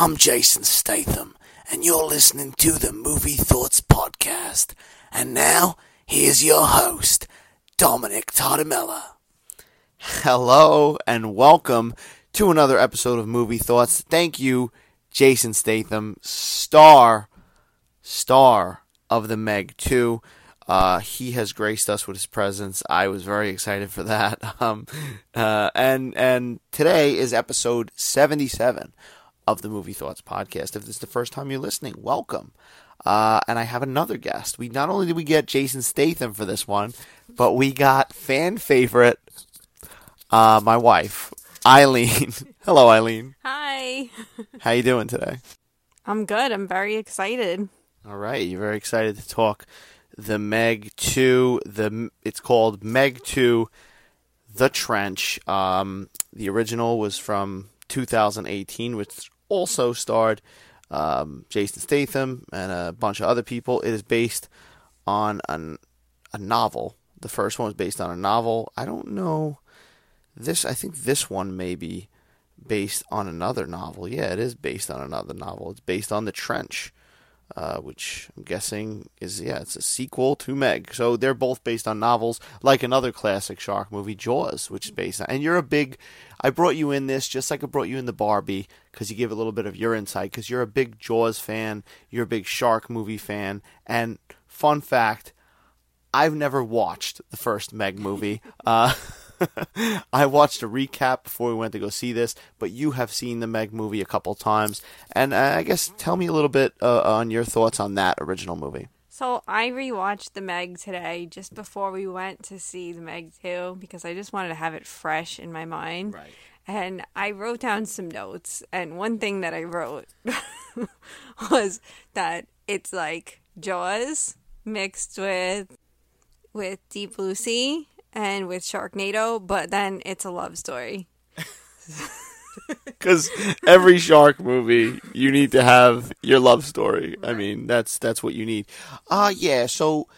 I'm Jason Statham, and you're listening to the Movie Thoughts Podcast. And now, here's your host, Dominick Tardamella. Hello, and welcome to another episode of Movie Thoughts. Thank you, Jason Statham, star, star of the Meg 2. Uh, he has graced us with his presence. I was very excited for that. Um, uh, and and today is episode seventy seven of the Movie Thoughts podcast. If this is the first time you're listening, welcome. Uh, and I have another guest. We not only did we get Jason Statham for this one, but we got fan favorite, uh, my wife, Ilene. Hello, Ilene. Hi. How you doing today? I'm good. I'm very excited. All right, you're very excited to talk the Meg 2. The it's called Meg 2 The Trench. Um, the original was from 2018 which also starred um, Jason Statham and a bunch of other people. It is based on an, a novel. The first one was based on a novel. I don't know this. I think this one may be based on another novel. Yeah, it is based on another novel. It's based on The Trench uh, which I'm guessing is yeah, it's a sequel to Meg. So they're both based on novels, like another classic shark movie, Jaws, which is based on. And you're a big. I brought you in this just like I brought you in the Barbie because you give a little bit of your insight because you're a big Jaws fan, you're a big shark movie fan, and fun fact, I've never watched the first Meg movie. Uh, I watched a recap before we went to go see this, but you have seen the Meg movie a couple times, and uh, I guess tell me a little bit uh, on your thoughts on that original movie. So I rewatched the Meg today just before we went to see the Meg 2 because I just wanted to have it fresh in my mind. Right. And I wrote down some notes, and one thing that I wrote was that it's like Jaws mixed with with Deep Blue Sea and with Sharknado, but then it's a love story. Because every shark movie, you need to have your love story. I mean, that's that's what you need. Uh yeah. So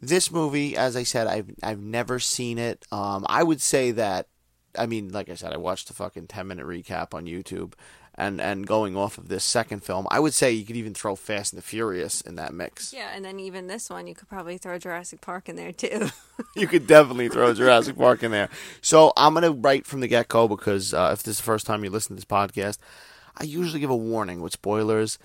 this movie, as I said, I've I've never seen it. Um, I would say that. I mean, like I said, I watched the fucking ten minute recap on YouTube, and and going off of this second film, I would say you could even throw Fast and the Furious in that mix. Yeah, and then even this one, you could probably throw Jurassic Park in there too. you could definitely throw Jurassic Park in there. So I'm gonna write from the get go because uh, if this is the first time you listen to this podcast, I usually give a warning with spoilers.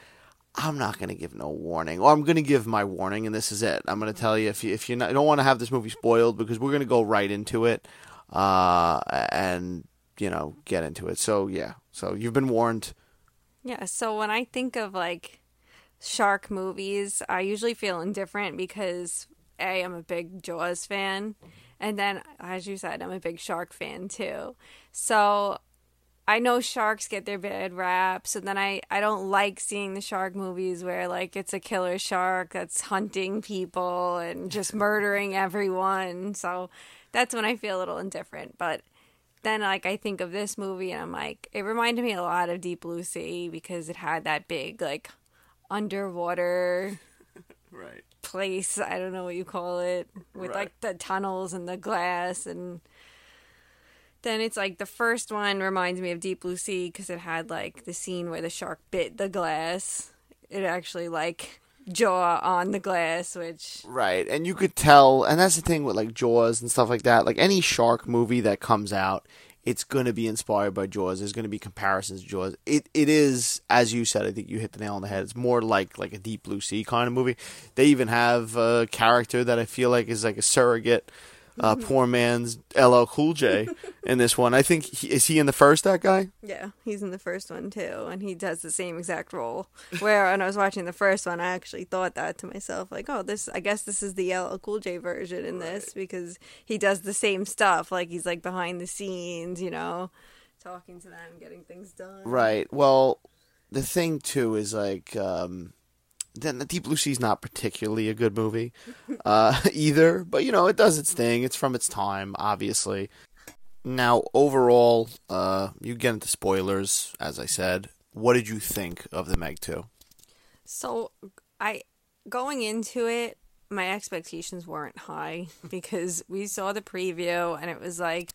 I'm not gonna give no warning, or I'm gonna give my warning, and this is it. I'm gonna tell you if you if you don't want to have this movie spoiled because we're gonna go right into it, uh, and you know get into it. So yeah, so you've been warned. Yeah, so when I think of like shark movies, I usually feel indifferent because A, I'm a big Jaws fan, and then as you said, I'm a big shark fan too. So I know sharks get their bad rap, so then I, I don't like seeing the shark movies where like it's a killer shark that's hunting people and just murdering everyone. So that's when I feel a little indifferent. But then like I think of this movie and I'm like it reminded me a lot of Deep Blue Sea because it had that big like underwater right place I don't know what you call it with Right. like the tunnels and the glass and then it's like the first one reminds me of Deep Blue Sea because it had like the scene where the shark bit the glass it actually like jaw on the glass which Right, and you could tell, and that's the thing with like Jaws and stuff like that. Like any shark movie that comes out, it's going to be inspired by Jaws. There's going to be comparisons to Jaws. It it is, as you said, I think you hit the nail on the head. It's more like like a Deep Blue Sea kind of movie. They even have a character that I feel like is like a surrogate. Uh, poor man's LL Cool J in this one. I think he, is he in the first that guy? Yeah, he's in the first one too, and he does the same exact role. Where when I was watching the first one, I actually thought that to myself, like, "Oh, this. I guess this is the LL Cool J version in this because he does the same stuff. Like he's like behind the scenes, you know, talking to them, getting things done. Right. Well, the thing too is like um then the Deep Blue Sea is not particularly a good movie uh, either, but you know it does its thing. It's from its time, obviously. Now, overall, uh, you get into spoilers, as I said. What did you think of the Meg Two? So I going into it, my expectations weren't high because we saw the preview and it was like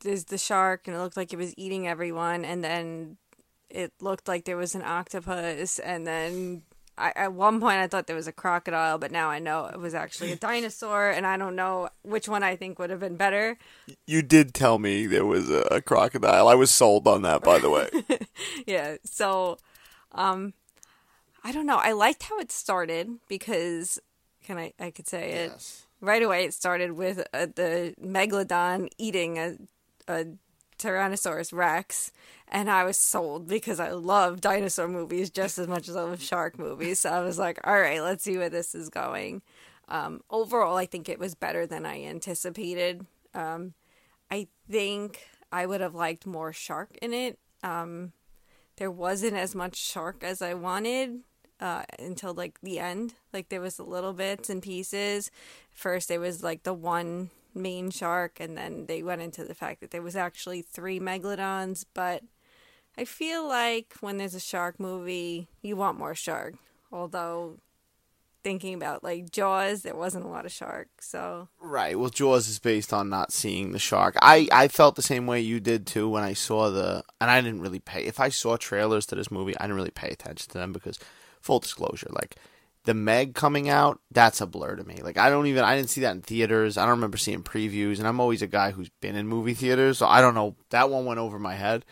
there's the shark and it looked like it was eating everyone and then it looked like there was an octopus, and then I, at one point I thought there was a crocodile, but now I know it was actually a dinosaur, and I don't know which one I think would have been better. You did tell me there was a crocodile. I was sold on that, by the way. yeah. So, um, I don't know. I liked how it started because can I I could say it right away. It started with uh, the megalodon eating a a Tyrannosaurus Rex, and I was sold because I love dinosaur movies just as much as I love shark movies. So I was like, all right, let's see where this is going. Um, overall, I think it was better than I anticipated. Um, I think I would have liked more shark in it. Um, there wasn't as much shark as I wanted uh, until like the end. Like there was a little bits and pieces. First, there was like the one main shark, and then they went into the fact that there was actually three megalodons. But I feel like when there's a shark movie, you want more shark. Although thinking about like Jaws, there wasn't a lot of shark. So Right. Well, Jaws is based on not seeing the shark. I, I felt the same way you did too when I saw the, and I didn't really pay. If I saw trailers to this movie, I didn't really pay attention to them because, full disclosure, like the Meg coming out, that's a blur to me. Like I don't even, I didn't see that in theaters. I don't remember seeing previews, and I'm always a guy who's been in movie theaters, so I don't know. That one went over my head.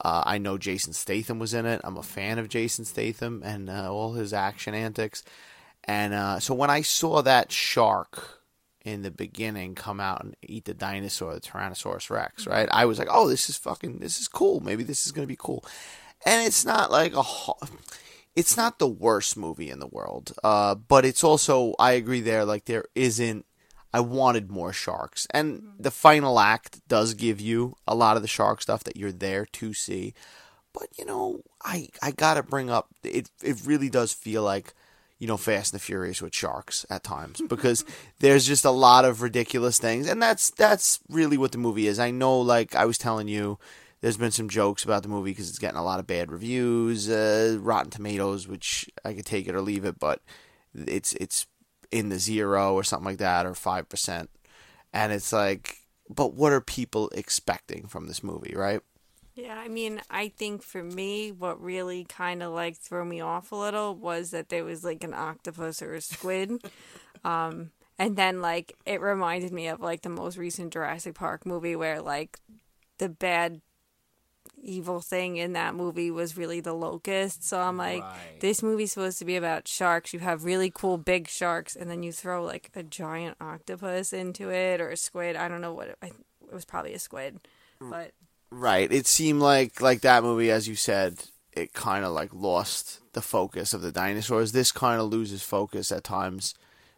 Uh, I know Jason Statham was in it. I'm a fan of Jason Statham and uh, all his action antics. And uh, so when I saw that shark in the beginning come out and eat the dinosaur, the Tyrannosaurus Rex, right? I was like, oh, this is fucking, this is cool. Maybe this is going to be cool. And it's not like a, it's not the worst movie in the world. Uh, but it's also, I agree there, like there isn't, I wanted more sharks. And the final act does give you a lot of the shark stuff that you're there to see. But, you know, I, I got to bring up, it, it really does feel like, you know, Fast and the Furious with sharks at times because there's just a lot of ridiculous things, and that's that's really what the movie is. I know, like I was telling you, there's been some jokes about the movie because it's getting a lot of bad reviews, uh, Rotten Tomatoes, which I could take it or leave it, but it's it's in the zero or something like that or five percent, and it's like, but what are people expecting from this movie, right? Yeah, I mean, I think for me, what really kind of like threw me off a little was that there was like an octopus or a squid. um, and then like it reminded me of like the most recent Jurassic Park movie where like the bad evil thing in that movie was really the locust. So I'm like, Right. this movie's supposed to be about sharks. You have really cool big sharks, and then you throw like a giant octopus into it or a squid. I don't know what it, I, it was. Probably a squid, but Right. It seemed like like that movie, as you said, it kind of like lost the focus of the dinosaurs. This kind of loses focus at times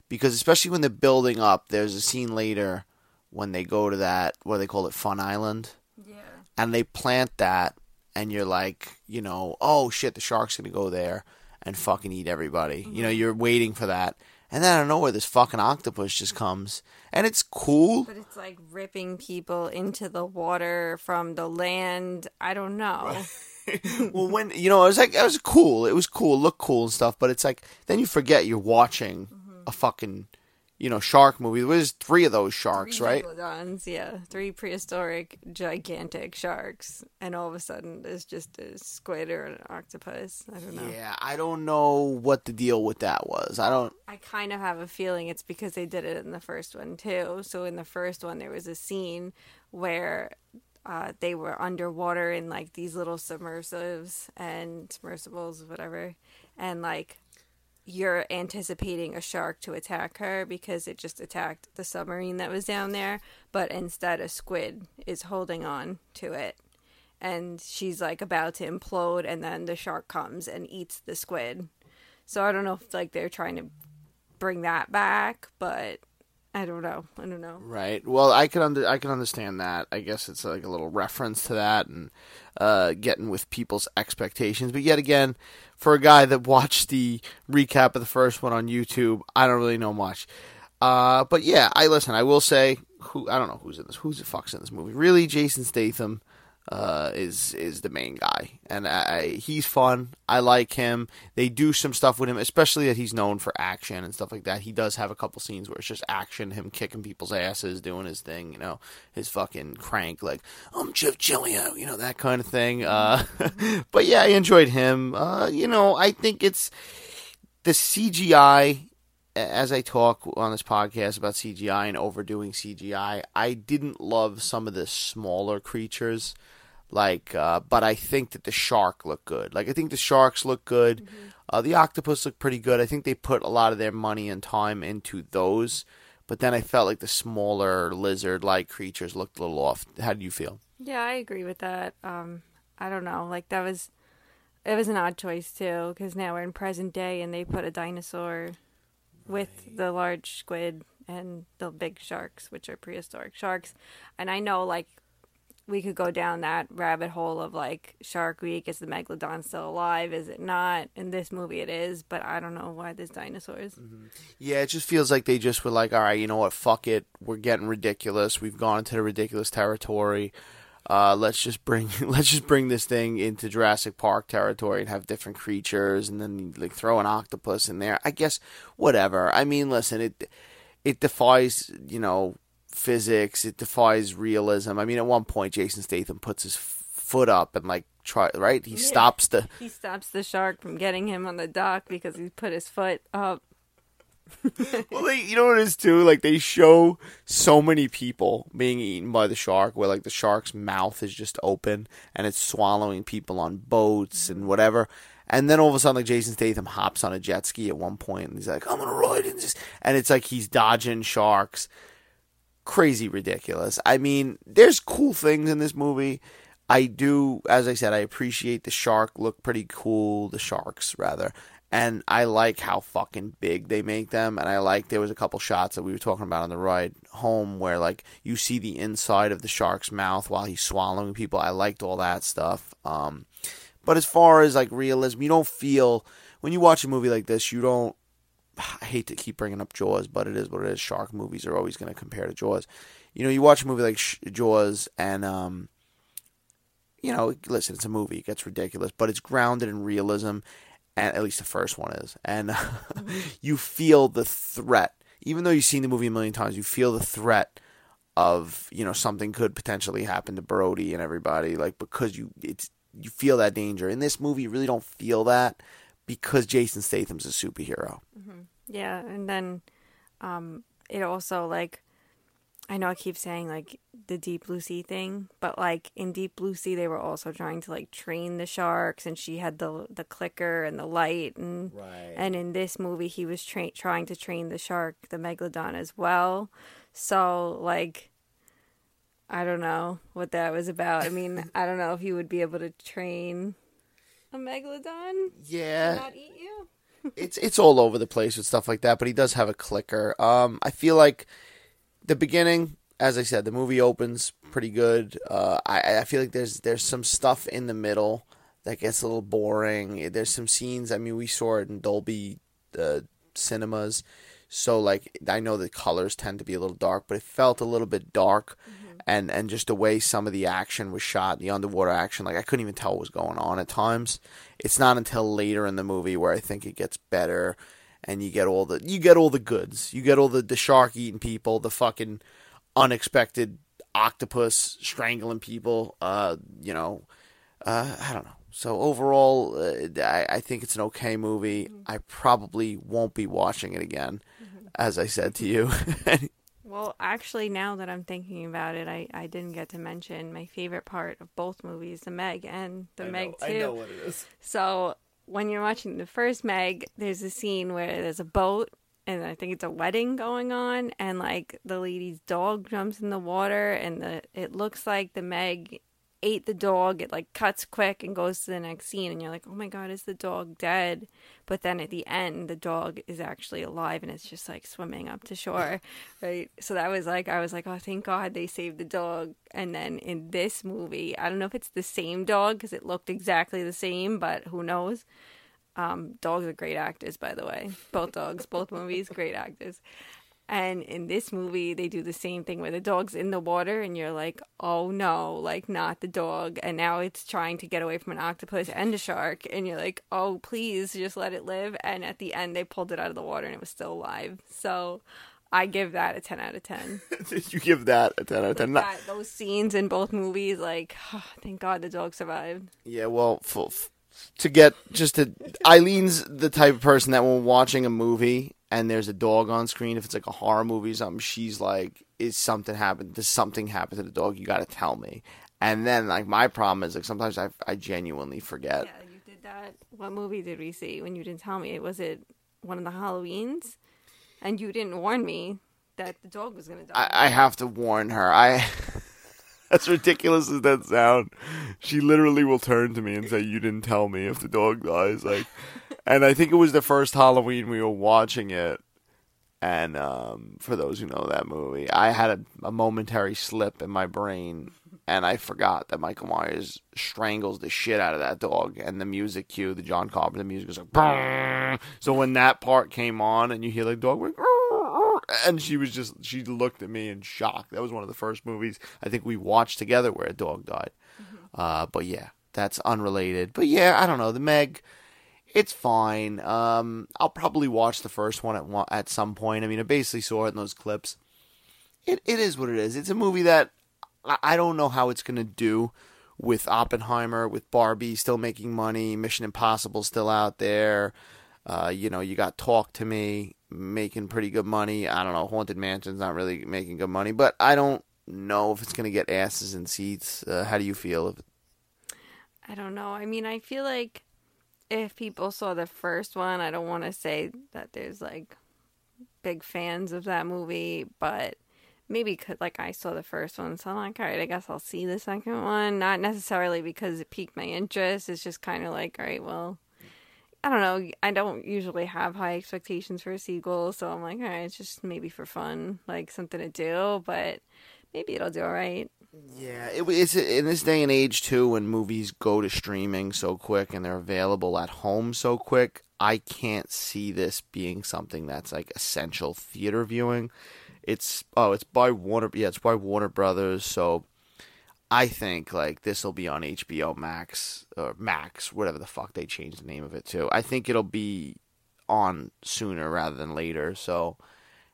because, especially when they're building up, there's a scene later when they go to that what do they call it, Fun Island, yeah. And they plant that, and you're like, you know, oh shit, the shark's gonna go there and fucking eat everybody. You know, mm-hmm. you're waiting for that, and then out know where this fucking octopus just comes, and it's cool. But it's like ripping people into the water from the land. I don't know. well, when you know, it was like it was cool. It was cool, look cool and stuff. But it's like then you forget you're watching mm-hmm. a fucking, you know, shark movie. There's three of those sharks, Three right? megalodons, yeah, three prehistoric, gigantic sharks, and all of a sudden there's just a squid or an octopus. I don't know. Yeah, I don't know what the deal with that was. I don't. I kind of have a feeling it's because they did it in the first one too. So in the first one, there was a scene where uh, they were underwater in like these little submersives and submersibles, whatever, and like you're anticipating a shark to attack her because it just attacked the submarine that was down there, but instead a squid is holding on to it. And she's like about to implode, and then the shark comes and eats the squid. So I don't know if like they're trying to bring that back, but I don't know. I don't know. Right. Well, I can under I can understand that. I guess it's like a little reference to that and uh, getting with people's expectations. But yet again, for a guy that watched the recap of the first one on YouTube, I don't really know much. Uh, but yeah, I listen. I will say, who I don't know who's in this. Who's the fuck's in this movie? Really, Jason Statham. Uh, is is the main guy, and I, he's fun. I like him. They do some stuff with him, especially that he's known for action and stuff like that. He does have a couple scenes where it's just action, him kicking people's asses, doing his thing, you know, his fucking crank, like I'm Chev Chelios, you know, that kind of thing. Uh, but yeah, I enjoyed him. Uh, you know, I think it's the CGI as I talk on this podcast about CGI and overdoing CGI, I didn't love some of the smaller creatures. Like, uh, but I think that the shark looked good. Like, I think the sharks look good. Mm-hmm. Uh, the octopus looked pretty good. I think they put a lot of their money and time into those. But then I felt like the smaller lizard-like creatures looked a little off. How do you feel? Yeah, I agree with that. Um, I don't know. Like that was, it was an odd choice too, because now we're in present day and they put a dinosaur with the large squid and the big sharks, which are prehistoric sharks. And I know, like, we could go down that rabbit hole of like Shark Week. Is the megalodon still alive? Is it not? In this movie, it is, but I don't know why there's dinosaurs. Mm-hmm. Yeah, it just feels like they just were like, all right, you know what? Fuck it. We're getting ridiculous. We've gone into the ridiculous territory. Uh, let's just bring let's just bring this thing into Jurassic Park territory and have different creatures, and then like throw an octopus in there. I guess whatever. I mean, listen, it it defies you know physics. It defies realism. I mean, at one point, Jason Statham puts his foot up and like try right. He yeah. stops the he stops the shark from getting him on the dock because he put his foot up well, they, you know what it is too. Like they show so many people being eaten by the shark, where like the shark's mouth is just open and it's swallowing people on boats and mm-hmm. whatever. And then all of a sudden, like Jason Statham hops on a jet ski at one point, and he's like, "I'm gonna ride in this," and it's like he's dodging sharks. Crazy ridiculous. I mean, there's cool things in this movie. I do, as I said, I appreciate the shark look pretty cool. The sharks, rather, and I like how fucking big they make them. And I like there was a couple shots that we were talking about on the ride home where like you see the inside of the shark's mouth while he's swallowing people. I liked all that stuff. Um, but as far as like realism, you don't feel when you watch a movie like this, you don't. I hate to keep bringing up Jaws, but it is what it is. Shark movies are always going to compare to Jaws. You know, you watch a movie like Jaws, and um, you know, listen, it's a movie; it gets ridiculous, but it's grounded in realism and at least the first one is, and you feel the threat, even though you've seen the movie a million times. You feel the threat of you know something could potentially happen to Brody and everybody, like because you it's you feel that danger. In this movie, you really don't feel that because Jason Statham's a superhero. Mm-hmm. Yeah, and then um, it also like I know I keep saying like the deep blue sea thing, but like in deep blue sea they were also trying to like train the sharks and she had the the clicker and the light and right. and in this movie he was tra- trying to train the shark, the megalodon as well. So like I don't know what that was about. I mean, I don't know if you would be able to train a megalodon. Yeah. not eat you. it's it's all over the place with stuff like that, but he does have a clicker. Um I feel like the beginning, as I said, the movie opens pretty good. Uh, I I feel like there's there's some stuff in the middle that gets a little boring. There's some scenes. I mean, we saw it in Dolby uh, cinemas, so like I know the colors tend to be a little dark, but it felt a little bit dark. Mm-hmm. And, and just the way some of the action was shot, the underwater action, like I couldn't even tell what was going on at times. It's not until later in the movie where I think it gets better and you get all the you get all the goods. You get all the the shark eating people, the fucking unexpected octopus strangling people. Uh, you know, uh, I don't know. So overall, uh, I, I think it's an okay movie. Mm-hmm. I probably won't be watching it again, mm-hmm. as I said to you. well, actually, now that I'm thinking about it, I, I didn't get to mention my favorite part of both movies, the Meg and the I Meg know, 2. I know what it is. So when you're watching the first Meg, there's a scene where there's a boat and I think it's a wedding going on and like the lady's dog jumps in the water and the it looks like the Meg ate the dog. It like cuts quick and goes to the next scene, and you're like, oh my god, is the dog dead? But then at the end, the dog is actually alive and it's just like swimming up to shore, right? So that was like, I was like, oh, thank God they saved the dog. And then in this movie, I don't know if it's the same dog because it looked exactly the same, but who knows? Um, dogs are great actors, by the way. Both dogs, both movies, great actors. And in this movie, they do the same thing where the dog's in the water, and you're like, oh no, like not the dog. And now it's trying to get away from an octopus and a shark, and you're like, oh please, just let it live. And at the end, they pulled it out of the water, and it was still alive. So I give that a 10 out of 10. you give that a 10 out of 10. Like that, those scenes in both movies, like, oh, thank God the dog survived. Yeah, well, for, to get just to Ilene's the type of person that when watching a movie and there's a dog on screen, if it's like a horror movie or something, she's like, "Is something happened? Does something happen to the dog? You got to tell me." And then like my problem is like sometimes I I genuinely forget. Yeah, you did that. What movie did we see when you didn't tell me? Was it one of the Halloweens? And you didn't warn me that the dog was gonna die. I, I have to warn her. I. as ridiculous as that sound, she literally will turn to me and say, "You didn't tell me if the dog dies." Like, and I think it was the first Halloween we were watching it. And um, for those who know that movie, I had a, a, momentary slip in my brain, and I forgot that Michael Myers strangles the shit out of that dog. And the music cue, the John Carpenter music, was like, so when that part came on, and you hear the dog going, and she was just she looked at me in shock. That was one of the first movies I think we watched together where a dog died. Mm-hmm. Uh, but yeah, that's unrelated. But yeah, I don't know the Meg. It's fine. Um, I'll probably watch the first one at at some point. I mean, I basically saw it in those clips. It it is what it is. It's a movie that I don't know how it's gonna do with Oppenheimer, with Barbie still making money, Mission Impossible still out there. Uh, you know, you got Talk to Me making pretty good money. I don't know. Haunted Mansion's not really making good money, but I don't know if it's to get asses in seats. Uh, how do you feel? I don't know. I mean, I feel like if people saw the first one, I don't want to say that there's like big fans of that movie, but maybe cause, like I saw the first one, so I'm like, all right, I guess I'll see the second one. Not necessarily because it piqued my interest. It's just kind of like, all right, well, I don't know. I don't usually have high expectations for a sequel, so I'm like, all right, it's just maybe for fun, like something to do, but maybe it'll do all right. Yeah, it, it's in this day and age too, when movies go to streaming so quick and they're available at home so quick. I can't see this being something that's like essential theater viewing. It's oh, it's by Warner. Yeah, it's by Warner Brothers, so I think like this will be on HBO Max or Max, whatever the fuck they changed the name of it to. I think it'll be on sooner rather than later. So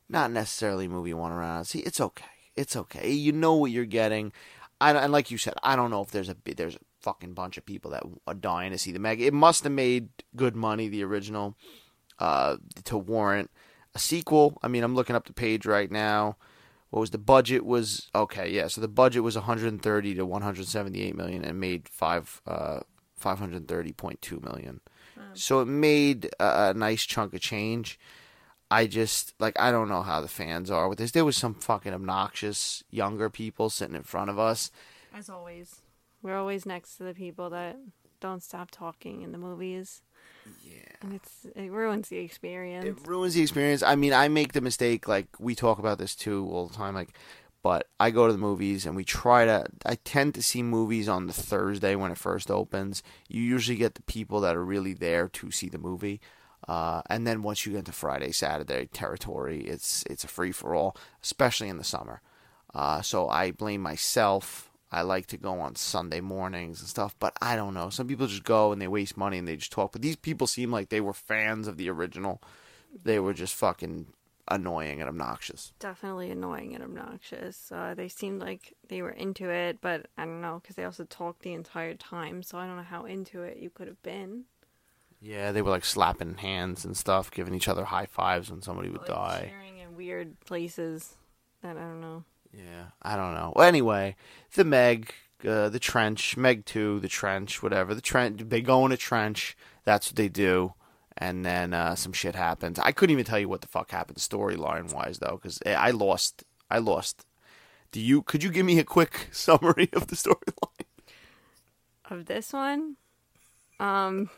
not necessarily movie one around. See, it's okay. It's okay. You know what you're getting. I, and like you said, I don't know if there's a there's a fucking bunch of people that are dying to see the Meg. It must have made good money, the original, uh, to warrant a sequel. I mean, I'm looking up the page right now what was the budget was okay yeah so the budget was 130 to 178 million and made five uh 530.2 million so it made a, a, nice chunk of change i just like i don't know how the fans are with this there was some fucking obnoxious younger people sitting in front of us as always we're always next to the people that don't stop talking in the movies yeah. And it's it ruins the experience. It ruins the experience. I mean, I make the mistake like we talk about this too all the time like but I go to the movies and we try to I tend to see movies on the Thursday when it first opens. You usually get the people that are really there to see the movie. Uh, and then once you get into Friday, Saturday territory, it's it's a free for all, especially in the summer. Uh, so I blame myself I like to go on Sunday mornings and stuff, but I don't know. Some people just go and they waste money and they just talk. But these people seem like they were fans of the original. They were just fucking annoying and obnoxious. Definitely annoying and obnoxious. Uh, they seemed like they were into it, but I don't know because they also talked the entire time. So I don't know how into it you could have been. Yeah, they were like slapping hands and stuff, giving each other high fives when somebody would like die. Sharing in weird places that I don't know. Yeah, I don't know. Well, anyway, the Meg, uh, the trench, Meg Two, the trench, whatever. The trench. They go in a trench. That's what they do. And then uh, some shit happens. I couldn't even tell you what the fuck happened storyline wise though, because I lost. I lost. Do you? Could you give me a quick summary of the storyline of this one? Um,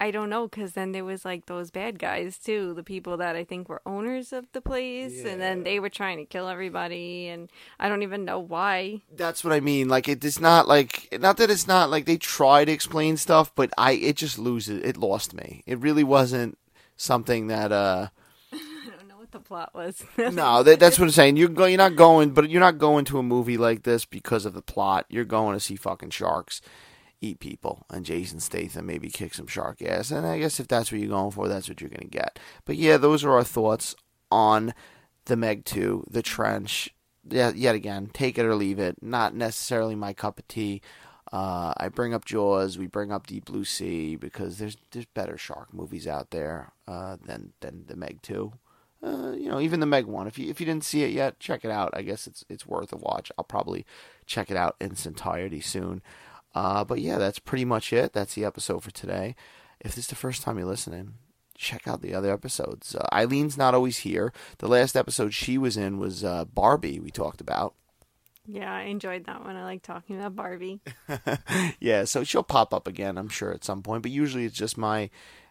I don't know because then there was like those bad guys too, the people that I think were owners of the place, yeah. and then they were trying to kill everybody, and I don't even know why. That's what I mean. Like it is not like not that it's not like they try to explain stuff, but I it just loses. It lost me. It really wasn't something that uh I don't know what the plot was. no, that, that's what I'm saying. You're go, you're not going, but you're not going to a movie like this because of the plot. You're going to see fucking sharks eat people and Jason Statham maybe kick some shark ass. And I guess if that's what you're going for, that's what you're going to get. But yeah, those are our thoughts on the Meg 2, the trench. Yeah, yet again, take it or leave it. Not necessarily my cup of tea. Uh, I bring up Jaws, we bring up Deep Blue Sea because there's there's better shark movies out there uh, than than the Meg 2. Uh, you know, even the Meg one. If you if you didn't see it yet, check it out. I guess it's it's worth a watch. I'll probably check it out in its entirety soon. Uh, but yeah, that's pretty much it. That's the episode for today. If this is the first time you're listening, check out the other episodes. Uh, Ilene's not always here. The last episode she was in was uh, Barbie. We talked about. Yeah, I enjoyed that one. I like talking about Barbie. yeah, so she'll pop up again, I'm sure, at some point. But usually it's just my,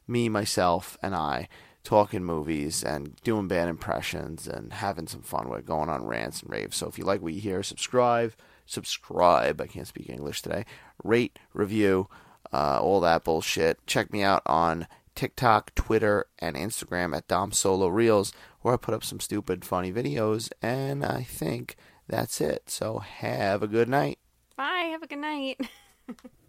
me, myself, and I talking movies and doing bad impressions and having some fun with going on rants and raves. So if you like what you hear, subscribe, subscribe. I can't speak English today. Rate, review, uh, all that bullshit. Check me out on TikTok, Twitter, and Instagram at Dom Solo Reels, where I put up some stupid, funny videos. And I think that's it. So have a good night. Bye. Have a good night.